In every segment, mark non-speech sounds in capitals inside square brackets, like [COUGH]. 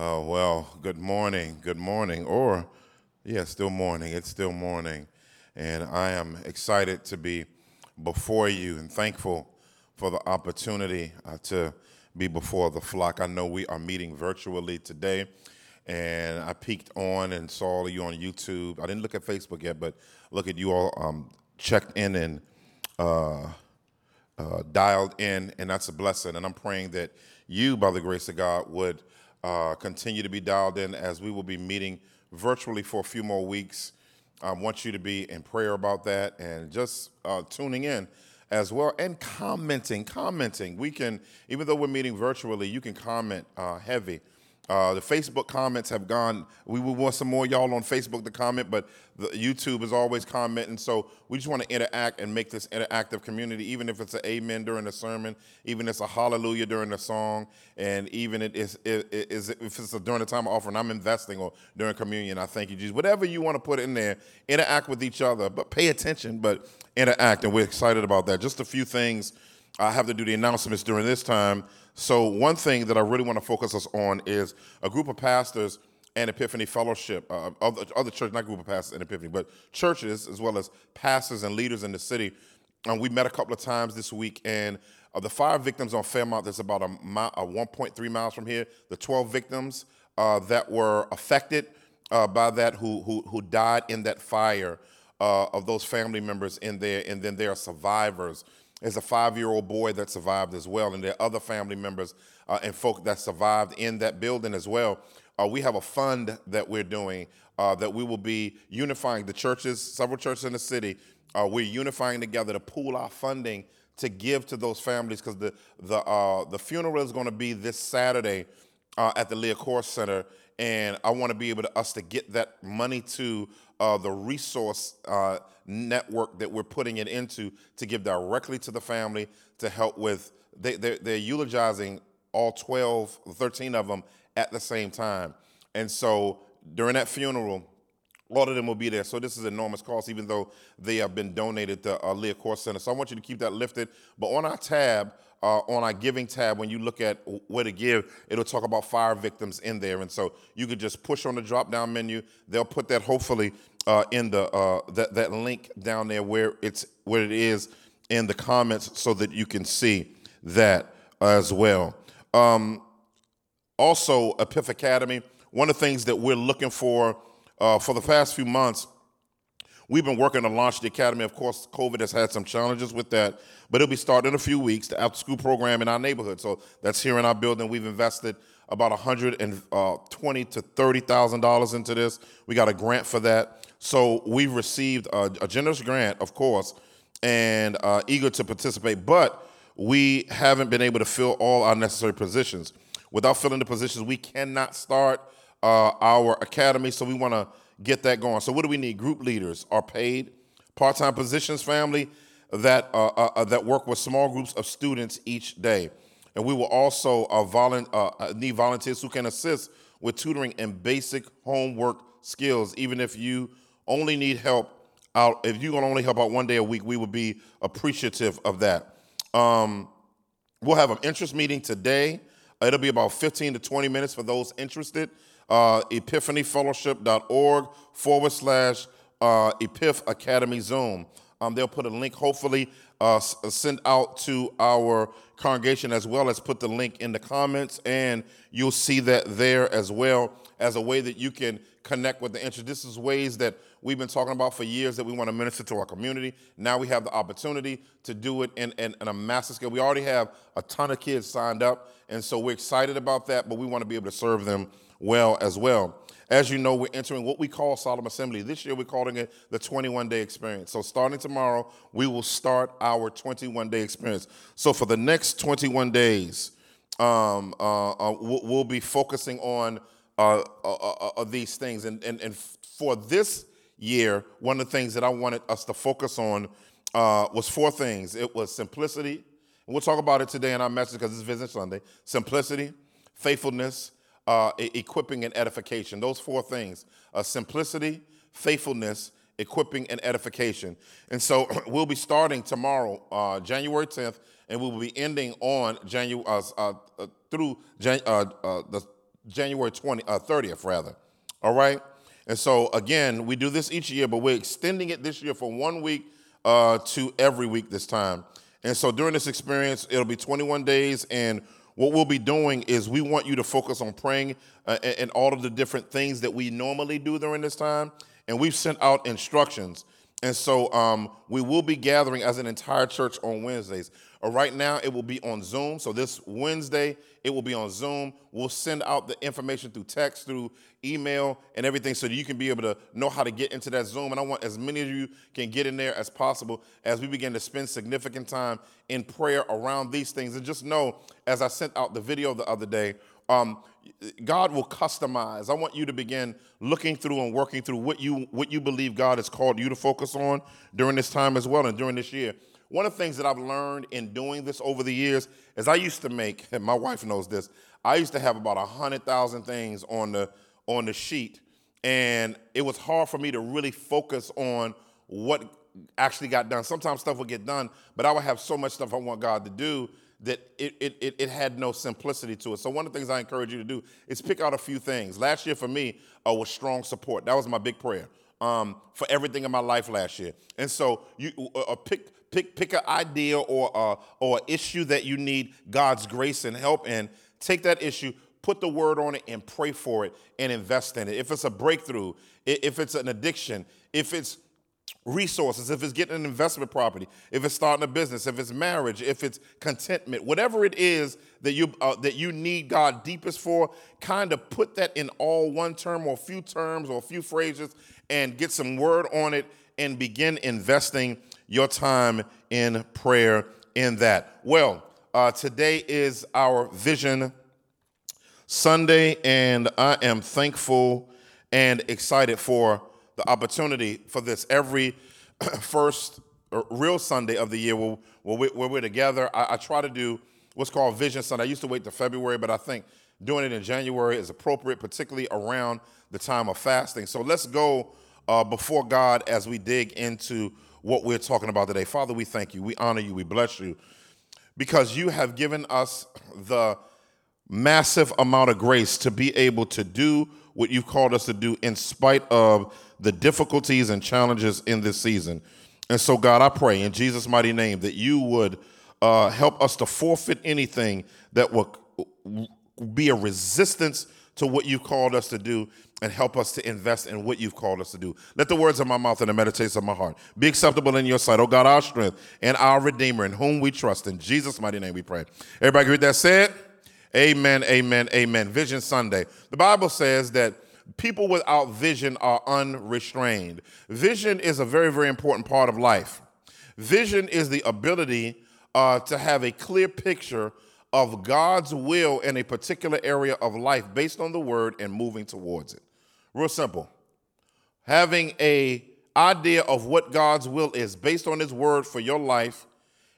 Uh, well, good morning, good morning, or yeah, still morning. It's still morning, and I am excited to be before you and thankful for the opportunity uh, to be before the flock. I know we are meeting virtually today, and I peeked on and saw you on YouTube. I didn't look at Facebook yet, but look at you all um, checked in and uh, uh, dialed in, and that's a blessing. And I'm praying that you, by the grace of God, would uh, continue to be dialed in as we will be meeting virtually for a few more weeks. I want you to be in prayer about that and just uh, tuning in as well and commenting. Commenting. We can, even though we're meeting virtually, you can comment uh, heavy uh, the Facebook comments have gone. We would want some more y'all on Facebook to comment, but the YouTube is always commenting. So we just want to interact and make this interactive community, even if it's an amen during the sermon, even if it's a hallelujah during the song, and even it is, it is if it's a, during the time of offering, I'm investing or during communion. I thank you, Jesus. Whatever you want to put in there, interact with each other, but pay attention, but interact, and we're excited about that. Just a few things. I have to do the announcements during this time. So, one thing that I really want to focus us on is a group of pastors and Epiphany Fellowship, uh, other, other church, not group of pastors and Epiphany, but churches as well as pastors and leaders in the city. And we met a couple of times this week, and of the five victims on Fairmount, that's about a, mile, a 1.3 miles from here. The 12 victims uh, that were affected uh, by that, who, who, who died in that fire, uh, of those family members in there, and then there are survivors there's a five year old boy that survived as well, and there are other family members uh, and folk that survived in that building as well. Uh, we have a fund that we're doing uh, that we will be unifying the churches, several churches in the city. Uh, we're unifying together to pool our funding to give to those families because the the uh, the funeral is going to be this Saturday uh, at the Liacouras Center, and I want to be able to us to get that money to uh, the resource uh, network that we're putting it into to give directly to the family to help with. They, they're, they're eulogizing all 12, 13 of them at the same time, and so during that funeral, all of them will be there. So this is enormous cost, even though they have been donated to uh, Liacouras Center. So I want you to keep that lifted. But on our tab, uh, on our giving tab, when you look at where to give, it'll talk about fire victims in there. And so you could just push on the drop down menu. They'll put that hopefully uh, in the uh, that that link down there where it's where it is in the comments, so that you can see that as well. Um, also, Epiph Academy. One of the things that we're looking for uh, for the past few months We've been working to launch the academy. Of course, COVID has had some challenges with that, but it'll be starting in a few weeks. The after school program in our neighborhood. So that's here in our building. We've invested about 120 uh, to 30 thousand dollars into this. We got a grant for that. So we've received a, a generous grant, of course, and uh, eager to participate. But we haven't been able to fill all our necessary positions. Without filling the positions, we cannot start uh, our academy. So we want to get that going. So what do we need? Group leaders are paid, part-time positions, family that uh, uh, uh, that work with small groups of students each day, and we will also uh, volu- uh, uh, need volunteers who can assist with tutoring and basic homework skills. Even if you only need help out, if you can only help out one day a week, we would be appreciative of that. Um, we'll have an interest meeting today. It'll be about 15 to 20 minutes for those interested uh, epiphanyfellowship.org forward slash uh, Epiph Academy Zoom. Um, they'll put a link, hopefully, uh, send out to our congregation as well as put the link in the comments, and you'll see that there as well as a way that you can connect with the interest. This is ways that we've been talking about for years that we want to minister to our community. Now we have the opportunity to do it in, in, in a massive scale. We already have a ton of kids signed up, and so we're excited about that, but we want to be able to serve them well as well. As you know, we're entering what we call Solemn Assembly. This year, we're calling it the 21 day experience. So, starting tomorrow, we will start our 21 day experience. So, for the next 21 days, um, uh, uh, we'll, be focusing on uh, uh, uh, uh, these things. And, and, and for this year, one of the things that I wanted us to focus on was four things it was simplicity. And we'll talk about it today in our message because it's Vision Sunday simplicity, faithfulness, uh, equipping and edification. Those four things uh, simplicity, faithfulness, equipping, and edification. And so [CLEARS THROAT] we'll be starting tomorrow, uh, January 10th, and we will be ending on January uh, uh, uh, through Jan- the January 20, uh, 30th, rather. All right? And so, again, we do this each year, but we're extending it this year from one week uh, to every week this time. And so, during this experience, it'll be 21 days. And what we'll be doing is we want you to focus on praying uh, and all of the different things that we normally do during this time. And we've sent out instructions. And so um, we will be gathering as an entire church on Wednesdays. Uh, right now, it will be on Zoom. So this Wednesday, it will be on Zoom. We'll send out the information through text, through email, and everything so that you can be able to know how to get into that Zoom. And I want as many of you can get in there as possible as we begin to spend significant time in prayer around these things. And just know, as I sent out the video the other day, um, God will customize. I want you to begin looking through and working through what you what you believe God has called you to focus on during this time as well and during this year. One of the things that I've learned in doing this over the years is I used to make, and [LAUGHS] my wife knows this, I used to have about a hundred thousand things on the on the sheet, and it was hard for me to really focus on what actually got done. Sometimes stuff would get done, but I would have so much stuff I want God to do that it, it, it, it, had no simplicity to it. So one of the things I encourage you to do is pick out a few things. Last year for me uh, was strong support. That was my big prayer um, for everything in my life last year. And so you uh, uh pick pick pick an idea or uh, or issue that you need God's grace and help in. Take that issue, put the word on it, and pray for it and invest in it. If it's a breakthrough, if it's an addiction, if it's resources, if it's getting an investment property, if it's starting a business, if it's marriage, if it's contentment, whatever it is that you uh, that you need God deepest for, kind of put that in all one term or few terms or a few phrases and get some word on it and begin investing your time in prayer in that. Well, uh, today is our Vision Sunday, and I am thankful and excited for the opportunity for this every [CLEARS THROAT] first uh, real Sunday of the year where, we, are together. I, try to do what's called Vision Sunday. I used to wait to February, but I think doing it in January is appropriate, particularly around the time of fasting. So let's go uh, before God as we dig into what we're talking about today. Father, we thank you, we honor you, we bless you, because you have given us the massive amount of grace to be able to do what you've called us to do in spite of the difficulties and challenges in this season. And so, God, I pray in Jesus' mighty name that you would uh, help us to forfeit anything that will be a resistance to what you've called us to do and help us to invest in what you've called us to do. Let the words of my mouth and the meditations of my heart be acceptable in your sight, oh God, our strength and our Redeemer, in whom we trust. In Jesus' mighty name we pray. Everybody agree with that said? Amen, amen, amen. Vision Sunday. The Bible says that people without vision are unrestrained. Vision is a very, very important part of life. Vision is the ability uh, to have a clear picture of God's will in a particular area of life based on the word and moving towards it. Real simple. Having a idea of what God's will is based on his word for your life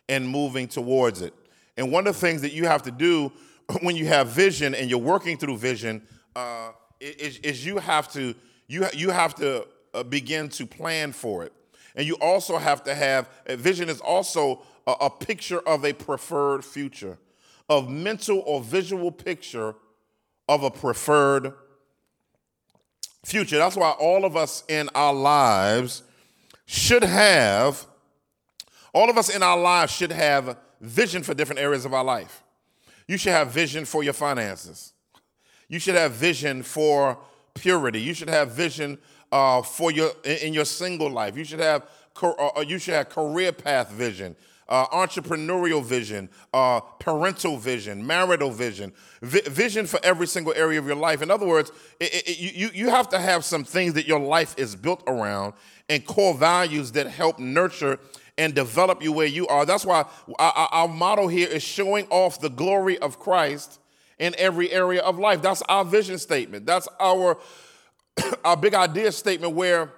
and moving towards it. And one of the things that you have to do [LAUGHS] when you have vision and you're working through vision, uh, is, is, you have to you you have to uh, begin to plan for it, and you also have to have vision is also a, a picture of a preferred future, of mental or visual picture of a preferred future. That's why all of us in our lives should have, all of us in our lives should have vision for different areas of our life. You should have vision for your finances. You should have vision for purity. You should have vision uh, for your in your single life. You should have uh, uh, you should have career path vision. Uh, entrepreneurial vision, uh, parental vision, marital vision, vi- vision for every single area of your life. In other words, it, it, you, you have to have some things that your life is built around and core values that help nurture and develop you where you are. That's why our, our motto here is showing off the glory of Christ in every area of life. That's our vision statement. That's our [COUGHS] our big idea statement where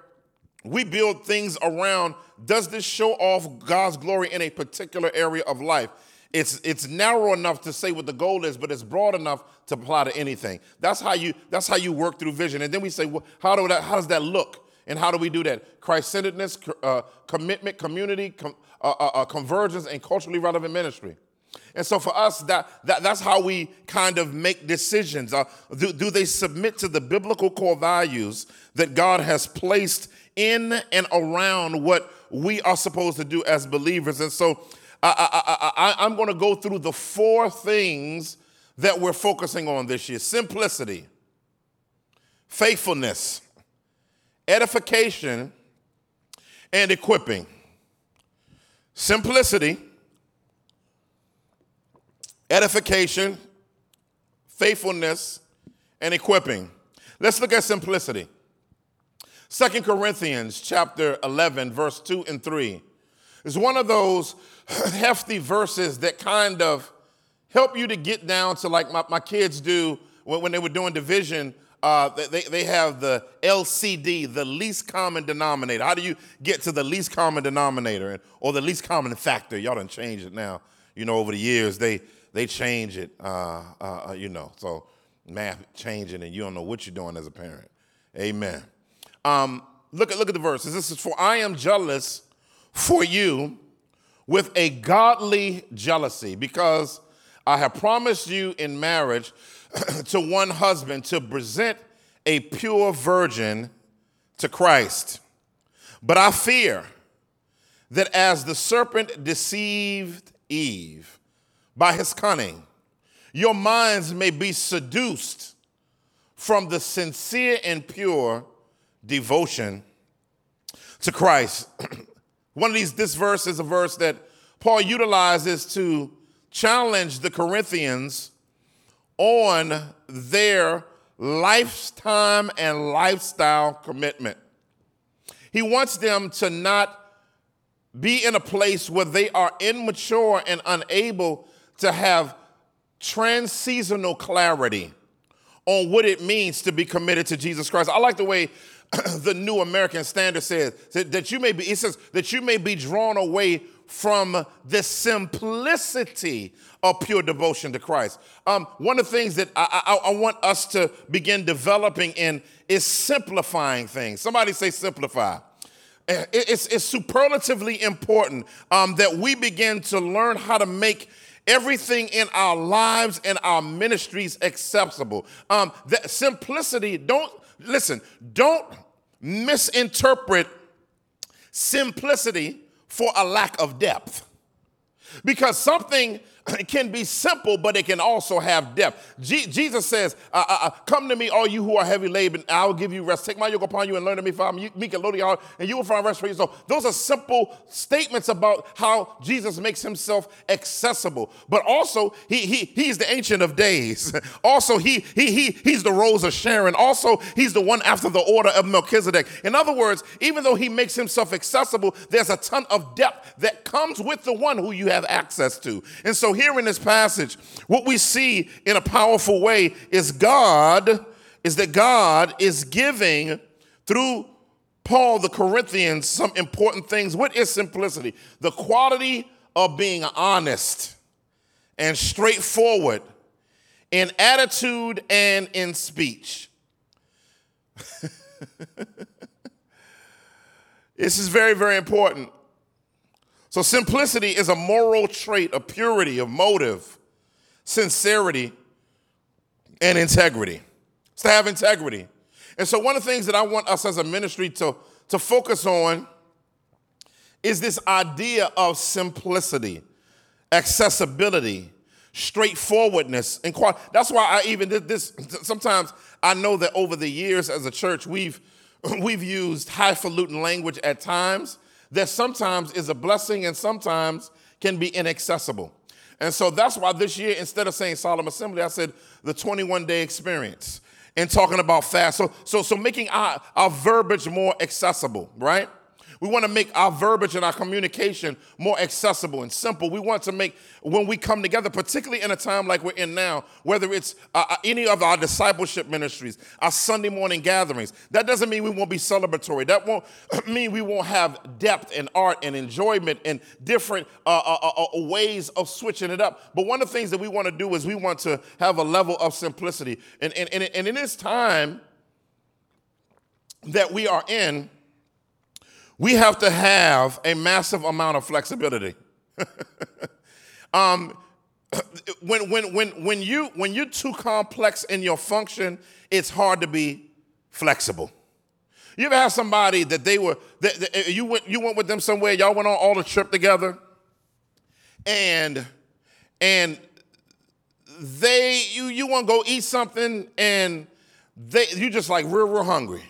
we build things around does this show off God's glory in a particular area of life? It's, it's narrow enough to say what the goal is, but it's broad enough to apply to anything. That's how you, that's how you work through vision. And then we say, well, how, do that, how does that look? And how do we do that? Christ centeredness, uh, commitment, community, com- uh, uh, uh, convergence, and culturally relevant ministry. And so for us, that, that that's how we kind of make decisions. Uh, do, do they submit to the biblical core values that God has placed in and around what we are supposed to do as believers? And so I, am going to go through the four things that we're focusing on this year simplicity, faithfulness, edification, and equipping. Simplicity, edification, faithfulness, and equipping. Let's look at simplicity. Second Corinthians chapter 11 verse 2 and 3 is one of those [LAUGHS] hefty verses that kind of help you to get down to like my, my kids do when, when they were doing division uh, they, they have the LCD, the least common denominator. How do you get to the least common denominator or the least common factor? Y'all done changed it now. You know, over the years, they, they change it, uh, uh, uh, you know. So math changing and you don't know what you're doing as a parent. Amen. Um, look, at, look at the verses. This is for I am jealous for you with a godly jealousy because I have promised you in marriage [CLEARS THROAT] to one husband to present a pure virgin to Christ. But I fear that as the serpent deceived Eve, by his cunning. Your minds may be seduced from the sincere and pure devotion to Christ. [CLEARS THROAT] One of these, this verse is a verse that Paul utilizes to challenge the Corinthians on their lifetime and lifestyle commitment. He wants them to not be in a place where they are immature and unable to have transseasonal clarity on what it means to be committed to Jesus Christ. I like the way [CLEARS THROAT] the New American Standard says that you may be, it says that you may be drawn away from the simplicity of pure devotion to Christ. Um, one of the things that I, I, I want us to begin developing in is simplifying things. Somebody say simplify. It's, it's superlatively important um, that we begin to learn how to make everything in our lives and our ministries accessible. Um, that simplicity, don't listen, don't misinterpret simplicity for a lack of depth. Because something [CLEARS THROAT] can be simple, but it can also have depth. Jesus says, uh, uh, uh, Come to me, all you who are heavy laden, I will give you rest. Take my yoke upon you and learn of me, for I'm meek and lowly heart, and you will find rest for your soul. Those are simple statements about how Jesus makes himself accessible. But also, he, he, he's the ancient of days. [LAUGHS] also, he, he, he, he's the rose of Sharon. Also, he's the one after the order of Melchizedek. In other words, even though he makes himself accessible, there's a ton of depth that comes with the one who you have access to. And so here in this passage, what we see in a powerful way is God, is that God is giving through Paul the Corinthians some important things. What is simplicity? The quality of being honest and straightforward in attitude and in speech. [LAUGHS] this is very, very important. So, simplicity is a moral trait of purity, of motive, sincerity, and integrity. It's to have integrity. And so, one of the things that I want us as a ministry to, to focus on is this idea of simplicity, accessibility, straightforwardness, and quality. That's why I even did this. Sometimes I know that over the years as a church, we've [LAUGHS] we've used highfalutin language at times that sometimes is a blessing and sometimes can be inaccessible. And so that's why this year, instead of saying solemn assembly, I said the 21 day experience and talking about fast. So, so, so making our, our verbiage more accessible, right? We want to make our verbiage and our communication more accessible and simple. We want to make, when we come together, particularly in a time like we're in now, whether it's uh, uh any of our discipleship ministries, our Sunday morning gatherings, that doesn't mean we won't be celebratory. That won't [CLEARS THROAT] mean we won't have depth and art and enjoyment and different uh, uh, uh, uh, ways of switching it up. But one of the things that we want to do is we want to have a level of simplicity. And, and, and, and in this time that we are in, we have to have a massive amount of flexibility. [LAUGHS] um, [CLEARS THROAT] when, when, when, when, you, when you're too complex in your function, it's hard to be flexible. You ever have somebody that they were, that, that you, went, you went with them somewhere, y'all went on all the trip together, and, and they, you, you want to go eat something, and they, you just like real, real hungry.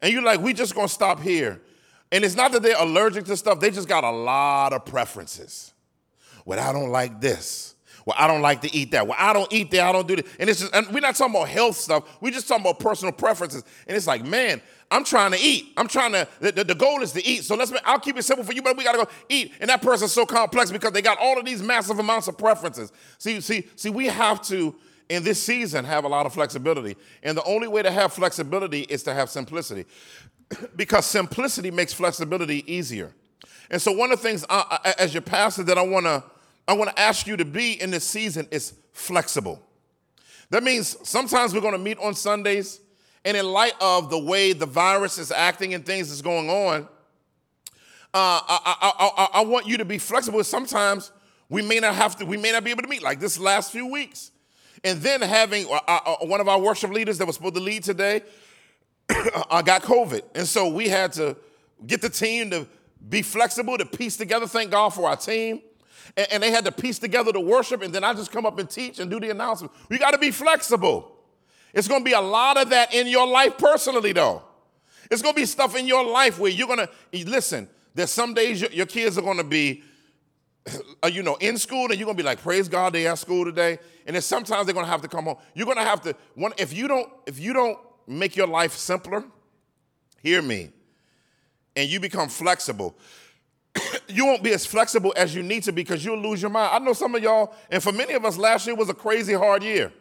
And you're like, we just gonna stop here. And it's not that they're allergic to stuff, they just got a lot of preferences. Well, I don't like this. Well, I don't like to eat that. Well, I don't eat that. I don't do that. And it's just, and we're not talking about health stuff. We're just talking about personal preferences. And it's like, man, I'm trying to eat. I'm trying to, the, the goal is to eat. So let's, I'll keep it simple for you, but we got to go eat. And that person's so complex because they got all of these massive amounts of preferences. See, see, see, we have to, in this season, have a lot of flexibility. And the only way to have flexibility is to have simplicity [CLEARS THROAT] because simplicity makes flexibility easier. And so, one of the things I, as your pastor that I want to I want to ask you to be in this season is flexible. That means sometimes we're going to meet on Sundays, and in light of the way the virus is acting and things is going on, uh, I, I, I, I, want you to be flexible. Sometimes we may not have to, we may not be able to meet like this last few weeks. And then having uh, uh, one of our worship leaders that was supposed to lead today I [COUGHS] got COVID. And so we had to get the team to be flexible, to piece together. Thank God for our team. And, and they had to piece together the worship, and then I just come up and teach and do the announcement. We got to be flexible. It's going to be a lot of that in your life personally, though. It's going to be stuff in your life where you're going to listen. There's some days your, your kids are going to be, uh, Uh, you know, in school, and you're to be like, "Praise God, they at school today." And then sometimes they're to have to come home. You're to have to one if you don't if you don't make your life simpler, hear me, and you become flexible, [COUGHS] you won't be as flexible as you need to because you'll lose your mind. I know some of y'all, and for many of us, last year was a crazy hard year.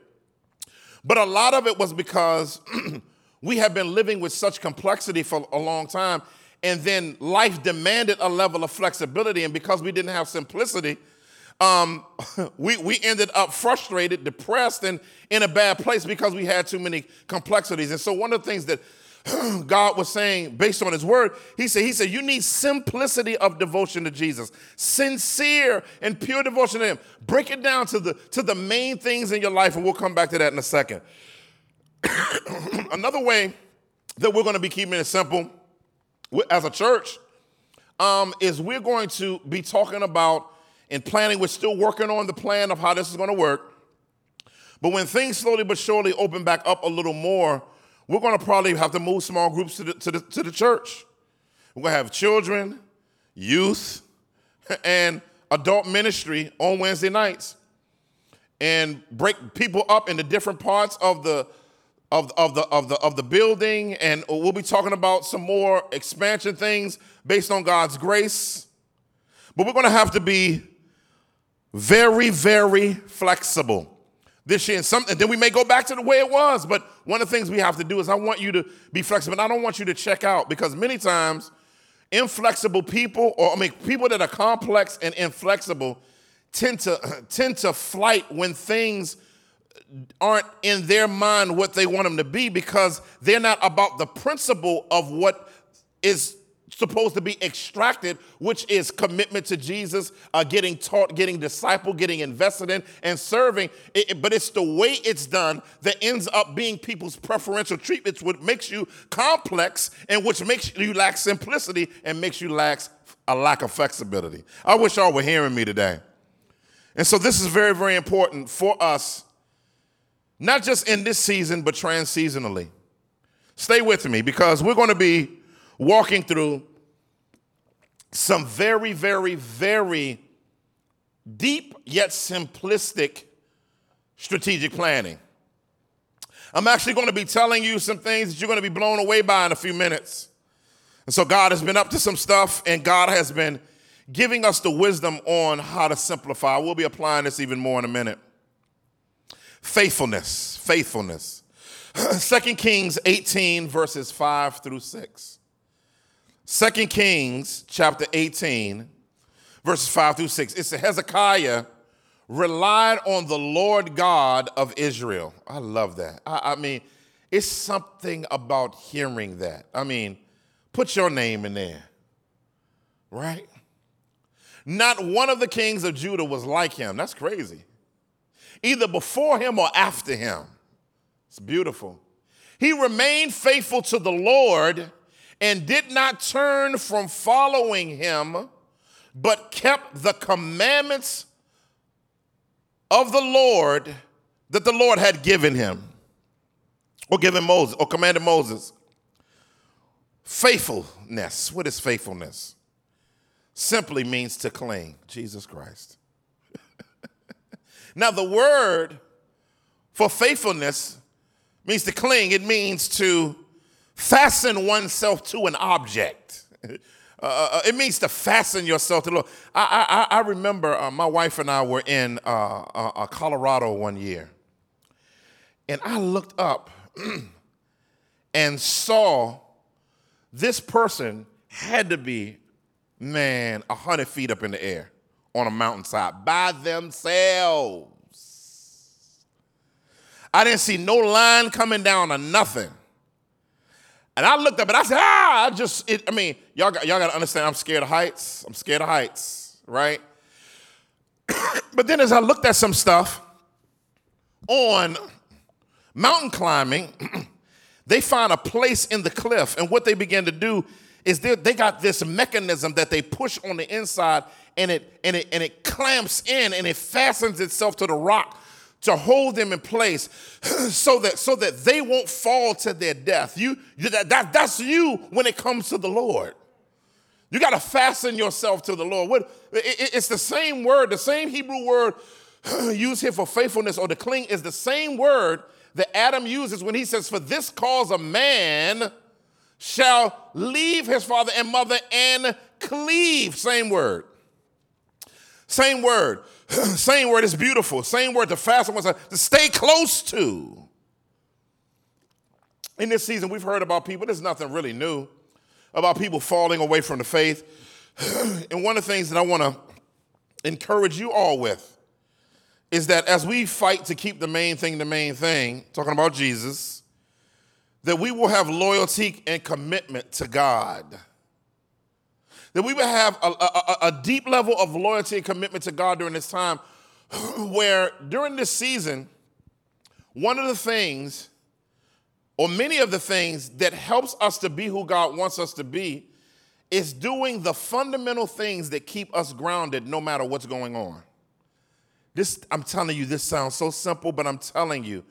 But a lot of it was because [COUGHS] we have been living with such complexity for a long time, and then life demanded a level of flexibility, and because we didn't have simplicity, um, [LAUGHS] we, we ended up frustrated, depressed, and in a bad place because we had too many complexities. And so one of the things that [CLEARS THROAT] God was saying based on his word, he said, he said, you need simplicity of devotion to Jesus, sincere and pure devotion to him. Break it down to the, to the main things in your life, and we'll come back to that in a second. [COUGHS] Another way that we're going to be keeping it simple as a church um, is we're going to be talking about and planning. We're still working on the plan of how this is going to work. But when things slowly but surely open back up a little more, we're going to probably have to move small groups to the, to the, to the church. We're going to have children, youth, [LAUGHS] and adult ministry on Wednesday nights and break people up into different parts of the of, of, the, of, the, of the building, and we'll be talking about some more expansion things based on God's grace. But we're going to have to be very, very flexible this year. And, some, and then we may go back to the way it was. But one of the things we have to do is I want you to be flexible. And I don't want you to check out because many times inflexible people, or I mean people that are complex and inflexible, tend to tend to flight when things aren't in their mind what they want them to be because they're not about the principle of what is supposed to be extracted, which is commitment to Jesus, uh, getting taught, getting disciple, getting invested in, and serving. It, but it's the way it's done that ends up being people's preferential treatments, which makes you complex and which makes you lack simplicity and makes you lack a lack of flexibility. I wish y'all were hearing me today. And so this is very, very important for us, not just in this season, but trans-seasonally. Stay with me because we're going to be walking through some very, very, very deep yet simplistic strategic planning. I'm actually going to be telling you some things that you're going to be blown away by in a few minutes. And so, God has been up to some stuff, and God has been giving us the wisdom on how to simplify. We'll be applying this even more in a minute. Faithfulness, faithfulness. [LAUGHS] 2 Kings 18, verses 5 through 6. Second Kings chapter 18, verses 5 through 6. It says Hezekiah relied on the Lord God of Israel. I love that. I, I mean, it's something about hearing that. I mean, put your name in there, right? Not one of the kings of Judah was like him. That's crazy. Either before him or after him. It's beautiful. He remained faithful to the Lord and did not turn from following him, but kept the commandments of the Lord that the Lord had given him, or given Moses, or commanded Moses. Faithfulness. What is faithfulness? Simply means to cling. Jesus Christ. Now, the word for faithfulness means to cling, it means to fasten oneself to an object. [LAUGHS] Uh, uh, uh, it means to fasten yourself to the Lord. I, I, I remember uh, my wife and I were in uh, uh, Colorado one year, and I looked up [CLEARS THROAT] and saw this person had to be, man, 100 feet up in the air on a mountainside by themselves. I didn't see no line coming down or nothing. And I looked up and I said, ah, I just, it, I mean, y'all got, y'all got to understand, I'm scared of heights. I'm scared of heights, right? [COUGHS] but then as I looked at some stuff on mountain climbing, [COUGHS] they found a place in the cliff. And what they began to do is they, they got this mechanism that they push on the inside and it, and, it, and it clamps in and it fastens itself to the rock to hold them in place [CLEARS THROAT] so that so that they won't fall to their death. You, that, that, that's you when it comes to the Lord. You got to fasten yourself to the Lord. What, it, it's the same word, the same Hebrew word [CLEARS THROAT] used here for faithfulness or to cling is the same word that Adam uses when he says, For this cause a man shall leave his father and mother and cleave. Same word. Same word. [CLEARS THROAT] Same word is beautiful. Same word to fasten oneself, to stay close to. In this season, we've heard about people, there's nothing really new about people falling away from the faith. [CLEARS THROAT] and one of the things that I want to encourage you all with is that as we fight to keep the main thing the main thing, talking about Jesus, that we will have loyalty and commitment to God that we will have a, a, a, deep level of loyalty and commitment to God during this time, [CLEARS THROAT] where during this season, one of the things, or many of the things that helps us to be who God wants us to be, is doing the fundamental things that keep us grounded no matter what's going on. This, I'm telling you, this sounds so simple, but I'm telling you,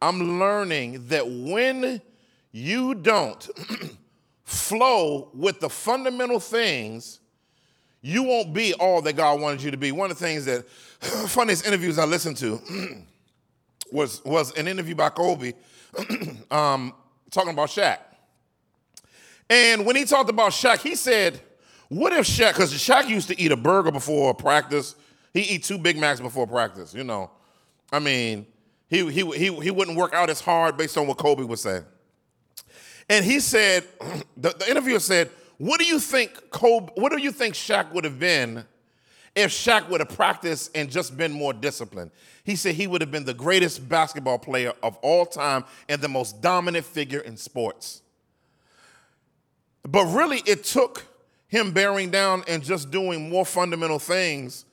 I'm learning that when you don't [CLEARS THROAT] flow with the fundamental things, you won't be all that God wanted you to be. One of the things that [CLEARS THROAT] funniest interviews I listened to [CLEARS THROAT] was was an interview by Kobe um, talking about Shaq. And when he talked about Shaq, he said, "What if Shaq? Because Shaq used to eat a burger before practice. He eat two Big Macs before practice. You know, I mean, he he he he wouldn't work out as hard based on what Kobe was saying." And he said, [CLEARS THROAT] the, the interviewer said, what do you think Kobe, what do you think Shaq would have been if Shaq would have practiced and just been more disciplined? He said he would have been the greatest basketball player of all time and the most dominant figure in sports. But really, it took him bearing down and just doing more fundamental things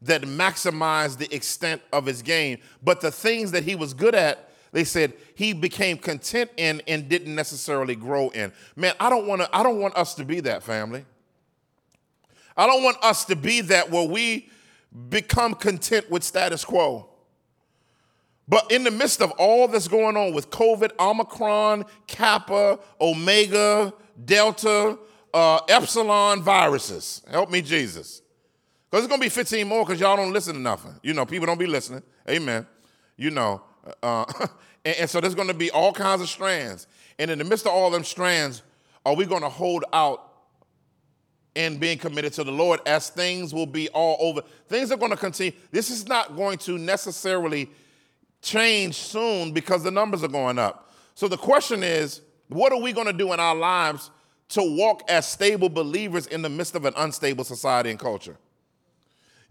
that maximized the extent of his game. But the things that he was good at, they said he became content in and didn't necessarily grow in. Man, I don't want to I don't want us to be that family. I don't want us to be that where we become content with status quo. But in the midst of all that's going on with COVID, Omicron, Kappa, Omega, Delta, uh, Epsilon viruses, help me, Jesus. Because it's going to be 15 more because y'all don't listen to nothing. You know, people don't be listening. Amen. You know, uh, [LAUGHS] and, and so there's going to be all kinds of strands. And in the midst of all them strands, are we going to hold out and being committed to the Lord as things will be all over? Things are going to continue. This is not going to necessarily change soon because the numbers are going up. So the question is, what are we going to do in our lives to walk as stable believers in the midst of an unstable society and culture?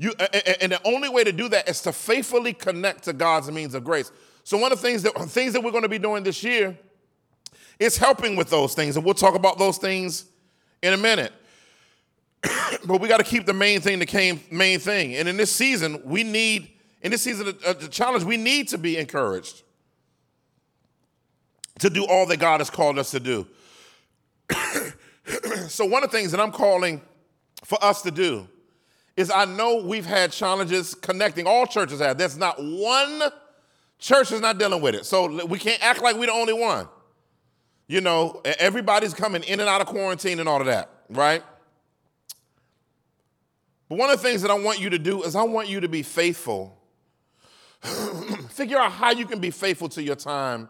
You, and the only way to do that is to faithfully connect to God's means of grace. So one of the things that things that we're going to be doing this year is helping with those things, and we'll talk about those things in a minute. [COUGHS] but we got to keep the main thing the main thing. And in this season, we need in this season of the challenge, we need to be encouraged to do all that God has called us to do. [COUGHS] so, one of the things that I'm calling for us to do is I know we've had challenges connecting, all churches have. There's not one church that's not dealing with it. So, we can't act like we're the only one. You know, everybody's coming in and out of quarantine and all of that, right? But one of the things that I want you to do is I want you to be faithful. [CLEARS THROAT] Figure out how you can be faithful to your time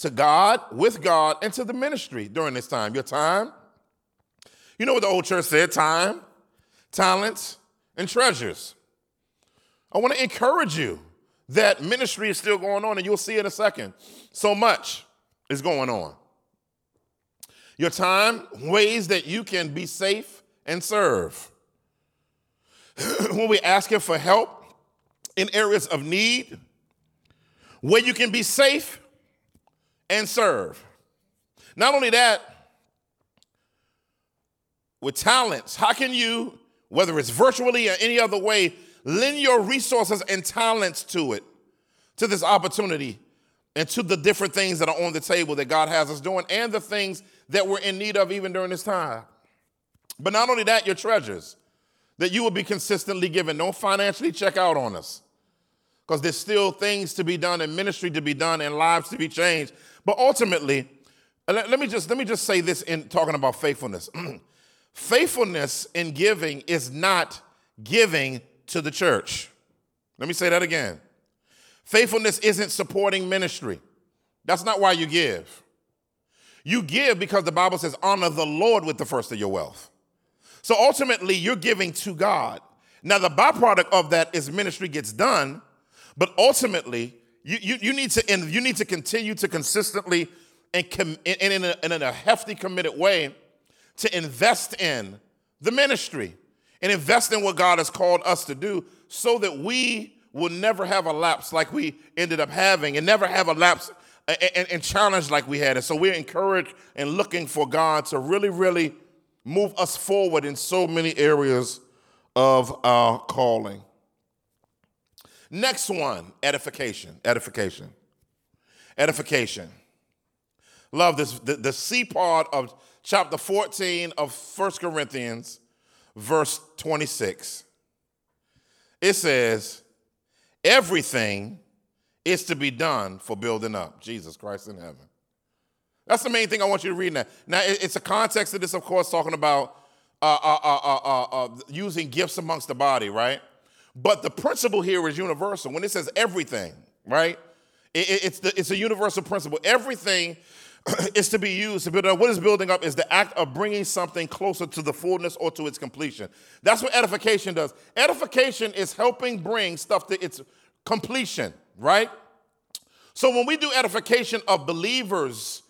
to God, with God, and to the ministry during this time. Your time. You know what the old church said time, talents, and treasures. I want to encourage you that ministry is still going on, and you'll see in a second. So much is going on. Your time, ways that you can be safe and serve. [CLEARS THROAT] when we're asking for help in areas of need, where you can be safe and serve. Not only that, with talents, how can you, whether it's virtually or any other way, lend your resources and talents to it, to this opportunity, and to the different things that are on the table that God has us doing, and the things that we're in need of even during this time. But not only that, your treasures, that you will be consistently given. Don't financially check out on us because there's still things to be done and ministry to be done and lives to be changed but ultimately, let, let, me just let me just say this in talking about faithfulness. [CLEARS THROAT] faithfulness in giving is not giving to the church. Let me say that again. Faithfulness isn't supporting ministry. That's not why you give. You give because the Bible says, honor the Lord with the first of your wealth. So ultimately, you're giving to God. Now, the byproduct of that is ministry gets done, but ultimately, you, you, you, need to, you need to continue to consistently and, com, and in, a, and in a hefty, committed way to invest in the ministry and invest in what God has called us to do so that we will never have a lapse like we ended up having and never have a lapse and, challenge like we had. And so we're encouraged and looking for God to really, really move us forward in so many areas of our calling. Next one edification. Edification. Edification. Love this. The, the C part of chapter 14 of First Corinthians, verse 26. It says, Everything is to be done for building up Jesus Christ in heaven. That's the main thing I want you to read now. Now, it's a context of this, of course, talking about uh, uh, uh, using gifts amongst the body, right? But the principle here is universal. When it says everything, right? It, it's, the, it's a universal principle. Everything [CLEARS THROAT] is to be used to build up. What is building up is the act of bringing something closer to the fullness or to its completion. That's what edification does. Edification is helping bring stuff to its completion, right? So when we do edification of believers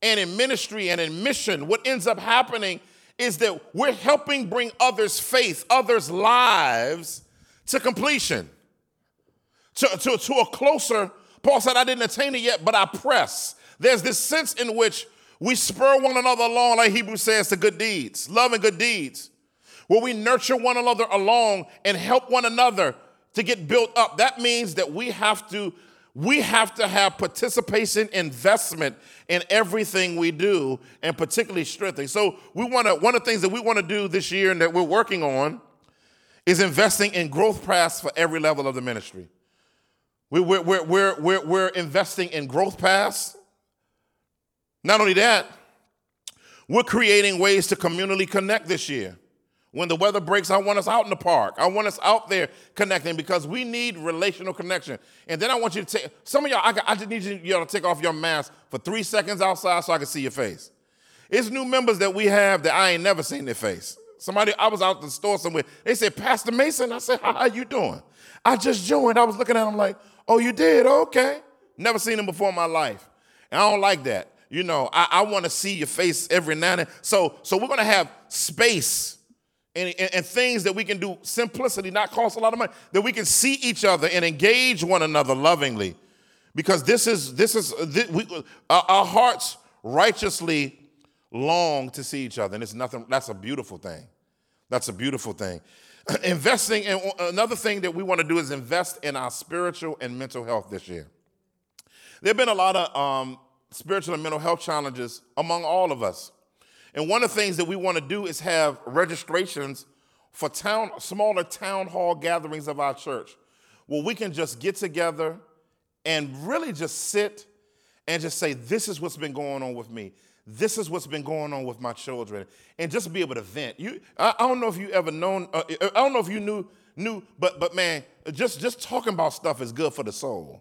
and in ministry and in mission, what ends up happening is that we're helping bring others' faith, others' lives to completion, to, to, to a closer. Paul said, I didn't attain it yet, but I press. There's this sense in which we spur one another along, like Hebrews says, to good deeds, love and good deeds, where we nurture one another along and help one another to get built up. That means that we have to we have to have participation investment in everything we do and particularly strengthening so we want to one of the things that we want to do this year and that we're working on is investing in growth paths for every level of the ministry. We're, we're, we're, we're, we're investing in growth paths. Not only that, we're creating ways to communally connect this year. When the weather breaks, I want us out in the park. I want us out there connecting because we need relational connection. And then I want you to take some of y'all. I, I just need you, y'all to take off your mask for three seconds outside so I can see your face. It's new members that we have that I ain't never seen their face. Somebody, I was out the store somewhere. They said, Pastor Mason. I said, how are you doing? I just joined. I was looking at him like, oh, you did? Okay. Never seen him before in my life. And I don't like that. You know, I, I want to see your face every now and then. So, so we're going to have space and, and, and, things that we can do, simplicity, not cost a lot of money, that we can see each other and engage one another lovingly. Because this is, this is, uh, this, we, uh, our, our hearts righteously long to see each other. And it's nothing, that's a beautiful thing. That's a beautiful thing. [CLEARS THROAT] Investing in uh, another thing that we want to do is invest in our spiritual and mental health this year. There have been a lot of um, spiritual and mental health challenges among all of us. And one of the things that we want to do is have registrations for town, smaller town hall gatherings of our church where we can just get together and really just sit and just say, This is what's been going on with me. This is what's been going on with my children, and just be able to vent. You, I, I don't know if you ever known. Uh, I don't know if you knew, knew, but but man, just just talking about stuff is good for the soul.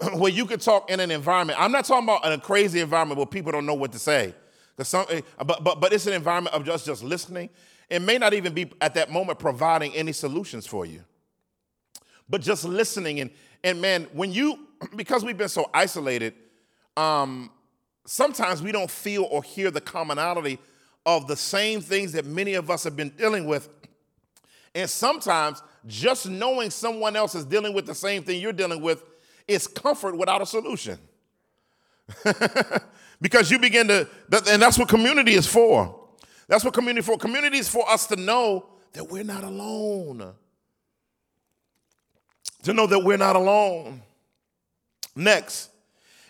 [CLEARS THROAT] where you can talk in an environment. I'm not talking about a crazy environment where people don't know what to say. Some, eh, but, but, but it's an environment of just, just listening. It may not even be at that moment providing any solutions for you, but just listening. And, and man, when you, [CLEARS THROAT] because we've been so isolated, um, sometimes we don't feel or hear the commonality of the same things that many of us have been dealing with. And sometimes just knowing someone else is dealing with the same thing you're dealing with is comfort without a solution. [LAUGHS] because you begin to, and that's what community is for. That's what community for. Community is for us to know that we're not alone. To know that we're not alone. Next,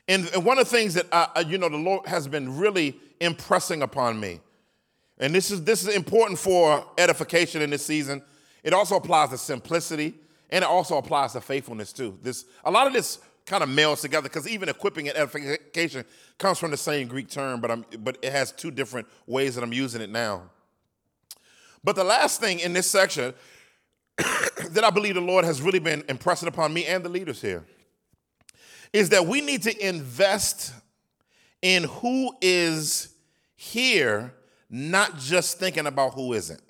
and, and one of the things that I, you know the Lord has been really impressing upon me, and this is this is important for edification in this season. It also applies to simplicity, and it also applies to faithfulness too. This a lot of this kind of melds together because even equipping and edification comes from the same Greek term, but I'm but it has two different ways that I'm using it now. But the last thing in this section [COUGHS] that I believe the Lord has really been impressing upon me and the leaders here is that we need to invest in who is here, not just thinking about who isn't.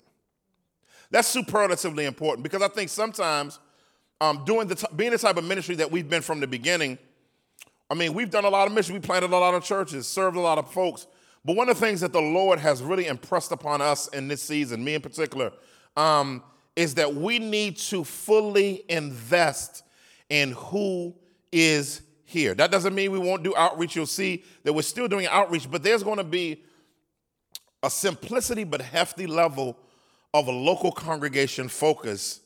That's superlatively important because I think sometimes um, doing the t- being the type of ministry that we've been from the beginning, I mean, we've done a lot of mission, we planted a lot of churches, served a lot of folks. But one of the things that the Lord has really impressed upon us in this season, me in particular, um, is that we need to fully invest in who is here. That doesn't mean we won't do outreach. You'll see that we're still doing outreach, but there's going to be a simplicity but hefty level of a local congregation focus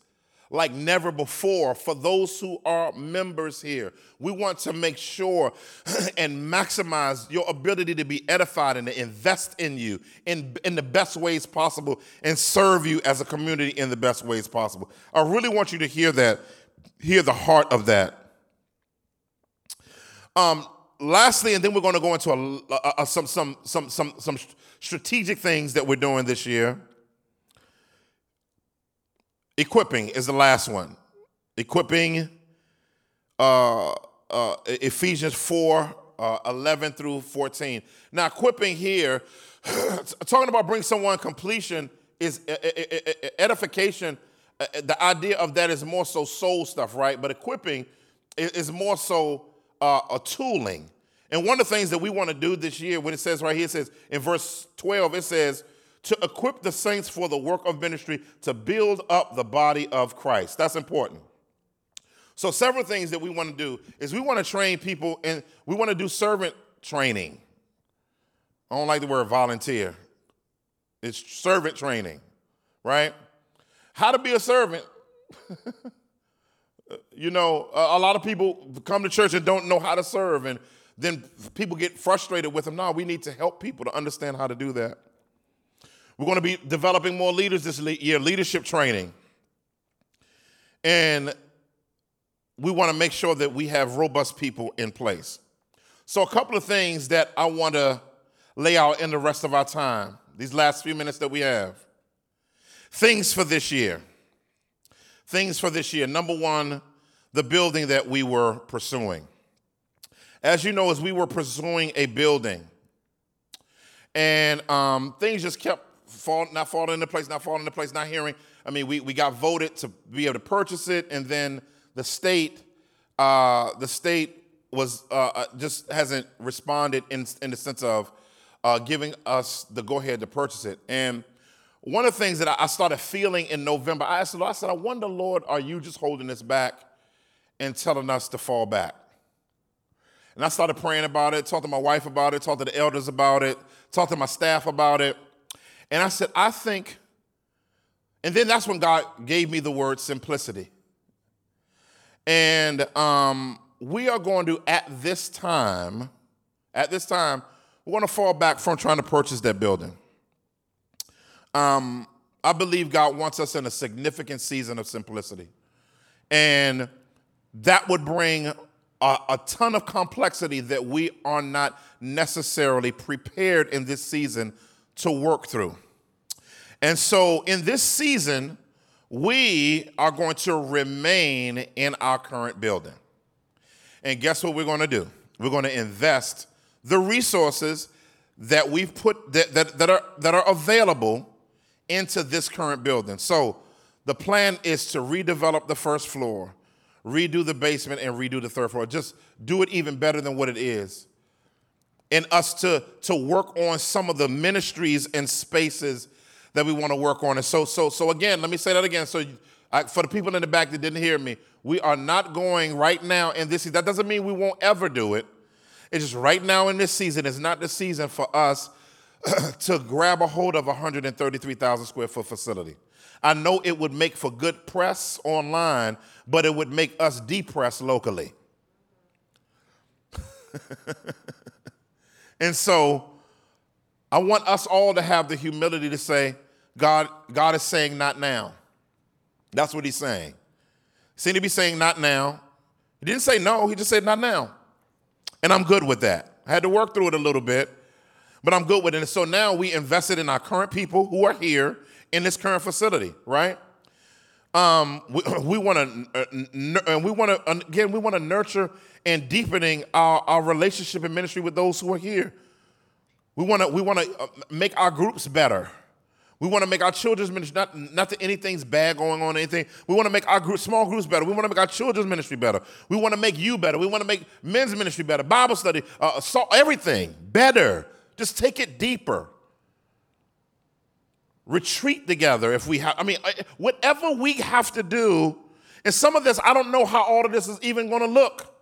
like never before for those who are members here. We want to make sure [CLEARS THROAT] and maximize your ability to be edified and to invest in you in, in the best ways possible and serve you as a community in the best ways possible. I really want you to hear that, hear the heart of that. Um, lastly, and then we're going to go into a, a, a, some, some, some, some, some strategic things that we're doing this year. Equipping is the last one. Equipping, uh, uh, Ephesians 4 uh, 11 through 14. Now, equipping here, [CLEARS THROAT] talking about bring someone completion is edification. Uh, the idea of that is more so soul stuff, right? But equipping is more so uh, a tooling. And one of the things that we want to do this year, when it says right here, it says in verse 12, it says, to equip the saints for the work of ministry to build up the body of Christ. That's important. So, several things that we want to do is we want to train people and we want to do servant training. I don't like the word volunteer, it's servant training, right? How to be a servant. [LAUGHS] you know, a, lot of people come to church and don't know how to serve, and then people get frustrated with them. No, we need to help people to understand how to do that. We're going to be developing more leaders this year, leadership training. And we want to make sure that we have robust people in place. So, a couple of things that I want to lay out in the rest of our time, these last few minutes that we have. Things for this year things for this year. Number one, the building that we were pursuing. As you know, as we were pursuing a building, and um, things just kept fall, not falling into place, not falling into place, not hearing. I mean, we, we got voted to be able to purchase it, and then the state, uh, the state was uh, uh just hasn't responded in, in the sense of uh, giving us the go ahead to purchase it. And one of the things that I started feeling in November, I asked the Lord, I said, I wonder, Lord, are you just holding us back and telling us to fall back? And I started praying about it, talked to my wife about it, talked to the elders about it, talked to my staff about it. And I said, I think And then that's when God gave me the word simplicity. And um, we are going to, at this time, at this time, we're to fall back from trying to purchase that building. Um, I believe God wants us in a significant season of simplicity. And that would bring a, a, ton of complexity that we are not necessarily prepared in this season to work through. And so in this season, we are going to remain in our current building. And guess what we're going to do? We're going to invest the resources that we've put that, that, that, are, that are available into this current building. So the plan is to redevelop the first floor, redo the basement, and redo the third floor. Just do it even better than what it is. And us to, to work on some of the ministries and spaces that we want to work on. And so, so, so again, let me say that again. So, I, for the people in the back that didn't hear me, we are not going right now in this. That doesn't mean we won't ever do it. It's just right now in this season it's not the season for us [CLEARS THROAT] to grab a hold of a 133,000 square foot facility. I know it would make for good press online, but it would make us depressed locally. [LAUGHS] and so I want us all to have the humility to say, God, God is saying not now. That's what he's saying. Seem to be saying not now. He didn't say no, he just said not now. And I'm good with that. I had to work through it a little bit, but I'm good with it. And so now we invested in our current people who are here in this current facility, right? Um, we, [LAUGHS] want to, uh, and we want to, again, we want to nurture and deepening our, our relationship and ministry with those who are here. We want to, we want to uh, make our groups better. We want to make our children's ministry, not, not that anything's bad going on, anything. We want to make our group, small groups better. We want to make our children's ministry better. We want to make you better. We want to make men's ministry better, Bible study, uh, everything better. Just take it deeper. Retreat together if we have, I mean, whatever we have to do. And some of this, I don't know how all of this is even going to look.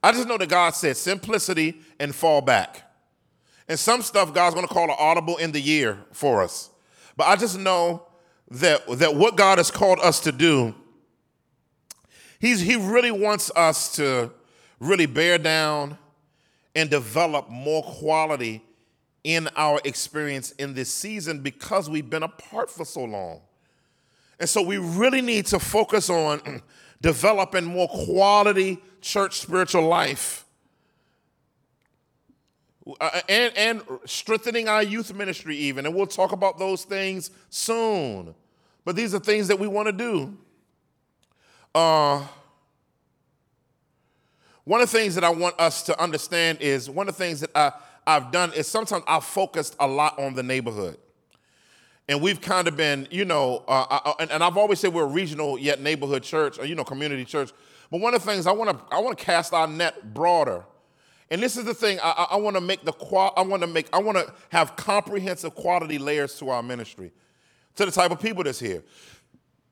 I just know that God said simplicity and fall back. And some stuff God's going to call an audible in the year for us. But I just know that, that what God has called us to do, he's, He really wants us to really bear down and develop more quality in our experience in this season because we've been apart for so long. And so we really need to focus on [CLEARS THROAT] developing more quality church spiritual life uh, and, and strengthening our youth ministry, even. And we'll talk about those things soon. But these are things that we want to do. Uh, one of the things that I want us to understand is one of the things that I, I've done is sometimes I've focused a lot on the neighborhood. And we've kind of been, you know, uh, I, uh, uh, and, and, I've always said we're a regional yet neighborhood church, or, you know, community church. But one of the things I want to I want to cast our net broader and this is the thing I, I want to make the I want to make I want to have comprehensive quality layers to our ministry, to the type of people that's here.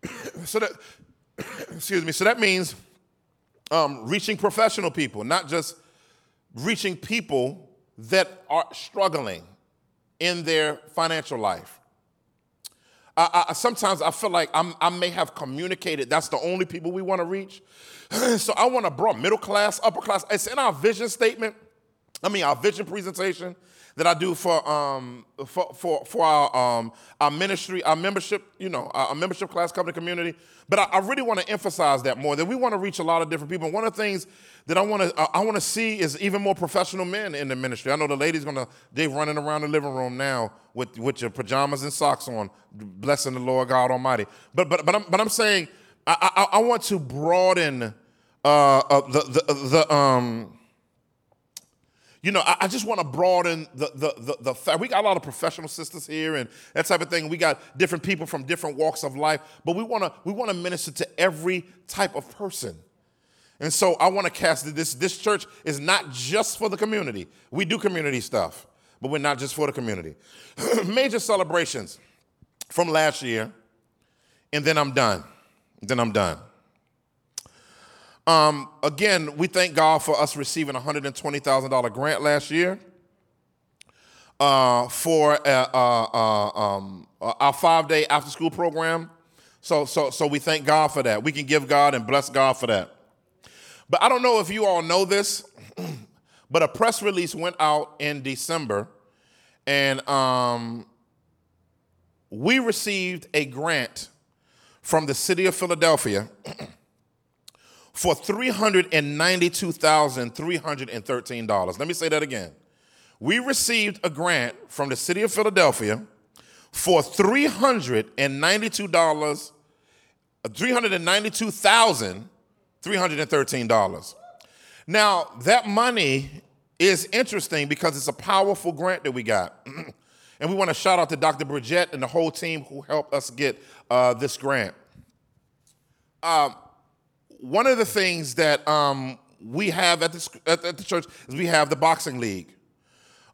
[COUGHS] so that [COUGHS] excuse me. So that means um, reaching professional people, not just reaching people that are struggling in their financial life. I, I, sometimes I feel like I'm, i may have communicated that's the only people we want to reach. [CLEARS THROAT] so I want to broaden middle class, upper class. It's in our vision statement. I mean, our vision presentation that I do for um for for, for our um our ministry, our membership, you know, our membership class company community. But I, I really want to emphasize that more. That we want to reach a lot of different people. One of the things that I want to I want to see is even more professional men in the ministry. I know the ladies gonna they're running around the living room now with with your pajamas and socks on, blessing the Lord God Almighty. But but but I'm but I'm saying I I, I want to broaden uh, uh the the the um you know, I, I just want to broaden the, the, the, the fact. We got a lot of professional sisters here and that type of thing. We got different people from different walks of life, but we want to we want to minister to every type of person. And so I want to cast this. This church is not just for the community. We do community stuff, but we're not just for the community. [CLEARS THROAT] Major celebrations from last year, and then I'm done. Then I'm done. Um, again, we thank God for us receiving a $120,000 grant last year uh, for uh, uh, uh um, our five day after school program So, so, so we thank God for that. We can give God and bless God for that. But I don't know if you all know this, [CLEARS THROAT] but a press release went out in December, and um, we received a grant from the city of Philadelphia [CLEARS THROAT] for $392,313. Let me say that again. We received a grant from the city of Philadelphia for $392, $392,313. Now, that money is interesting because it's a powerful grant that we got. [CLEARS THROAT] and we want to shout out to Dr. Bridgette and the whole team who helped us get uh, this grant. Um, one of the things that um, we have at the, at, the church is we have the boxing league.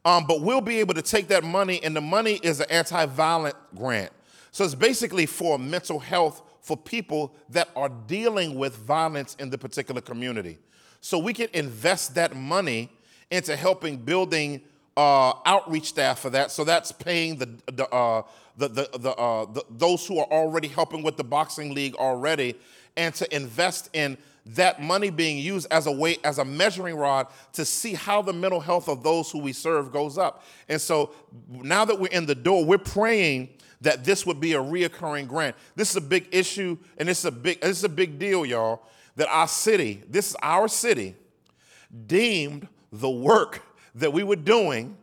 Um, but we'll be able to take that money, and the money is an anti violent grant. So it's basically for mental health for people that are dealing with violence in the particular community. So we can invest that money into helping building uh, outreach staff for that. So that's paying the, the, uh, the, the, the, uh, the, those who are already helping with the boxing league already, and to invest in that money being used as a way, as a measuring rod to see how the mental health of those who we serve goes up. And so now that we're in the door, we're praying that this would be a reoccurring grant. This is a big issue, and is a big, is a big deal, y'all, that our city, this is our city, deemed the work that we were doing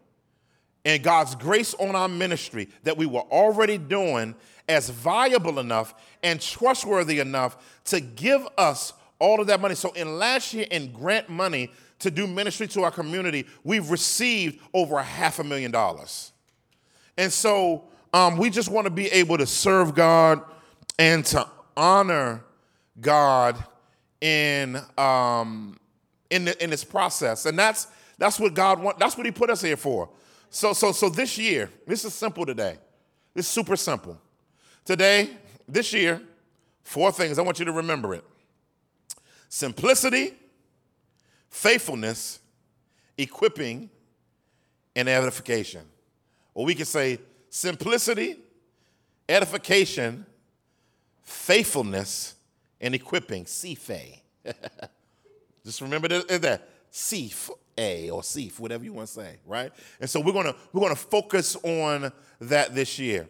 and God's grace on our ministry that we were already doing as viable enough and trustworthy enough to give us all of that money. So in last year in grant money to do ministry to our community, we've received over a half a million dollars. And so um, we just want to be able to serve God and to honor God in um, in, the, in this process. And that's that's what God want. That's what He put us here for. So so so this year, this is simple today. Is super simple. Today, this year, four things. I want you to remember it simplicity, faithfulness, equipping, and edification. Or we could say simplicity, edification, faithfulness, and equipping. CFA. [LAUGHS] Just remember that. Sif A or Sif, whatever you want to say, right? And so we're gonna we're gonna focus on that this year.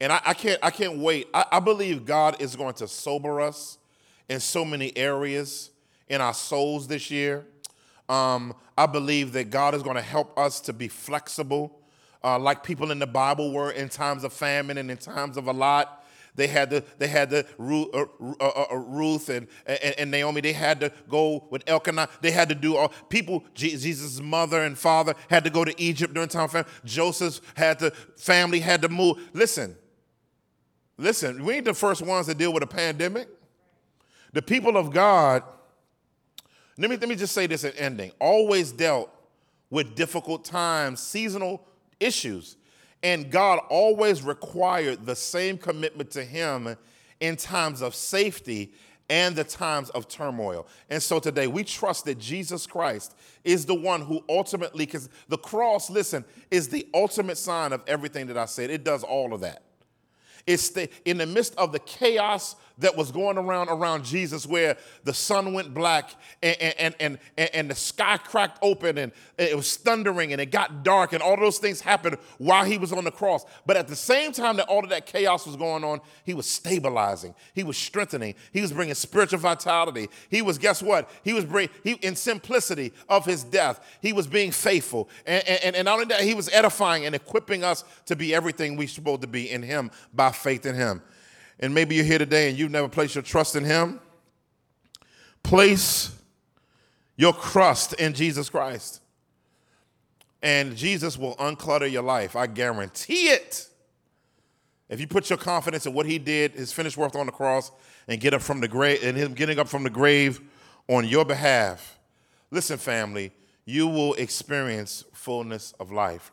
And I, I can't I can't wait. I, I believe God is going to sober us in so many areas in our souls this year. Um, I believe that God is going to help us to be flexible, uh, like people in the Bible were in times of famine and in times of a lot. They had the they had the Ruth, uh, uh, uh, Ruth and, and, and Naomi. They had to go with Elkanah. They had to do all people. Jesus' mother and father had to go to Egypt during time of famine. Joseph had to family had to move. Listen, listen. We ain't the first ones to deal with a pandemic. The people of God, let me, let me just say this in ending, always dealt with difficult times, seasonal issues. And God always required the same commitment to Him in times of safety and the times of turmoil. And so today we trust that Jesus Christ is the one who ultimately, because the cross, listen, is the ultimate sign of everything that I said. It does all of that. It's the, in the midst of the chaos that was going around around Jesus where the sun went black and, and, and, and, and the sky cracked open and it was thundering and it got dark and all those things happened while he was on the cross. But at the same time that all of that chaos was going on, he was stabilizing, he was strengthening, he was bringing spiritual vitality. He was, guess what? He was bringing, he, in simplicity of his death, he was being faithful. And, and, and not only that, he was edifying and equipping us to be everything we're supposed to be in him by faith in him and maybe you're here today and you've never placed your trust in Him, place your trust in Jesus Christ. And Jesus will unclutter your life. I guarantee it. If you put your confidence in what he did, his finished work on the cross, and get up from the grave, and him getting up from the grave on your behalf, listen, family, you will experience fullness of life.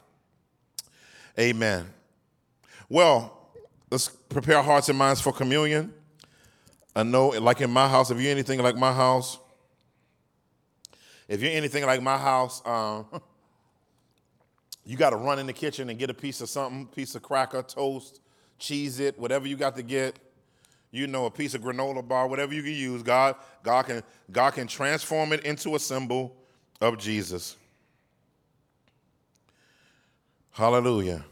Amen. Well, let's prepare our hearts and minds for communion. I know, like in my house, if you're anything like my house, if you're anything like my house, um, [LAUGHS] you got to run in the kitchen and get a piece of something, piece of cracker, toast, Cheez-It, whatever you got to get. you know, a piece of granola bar, whatever you can use, God, God can, God can transform it into a symbol of Jesus. Hallelujah.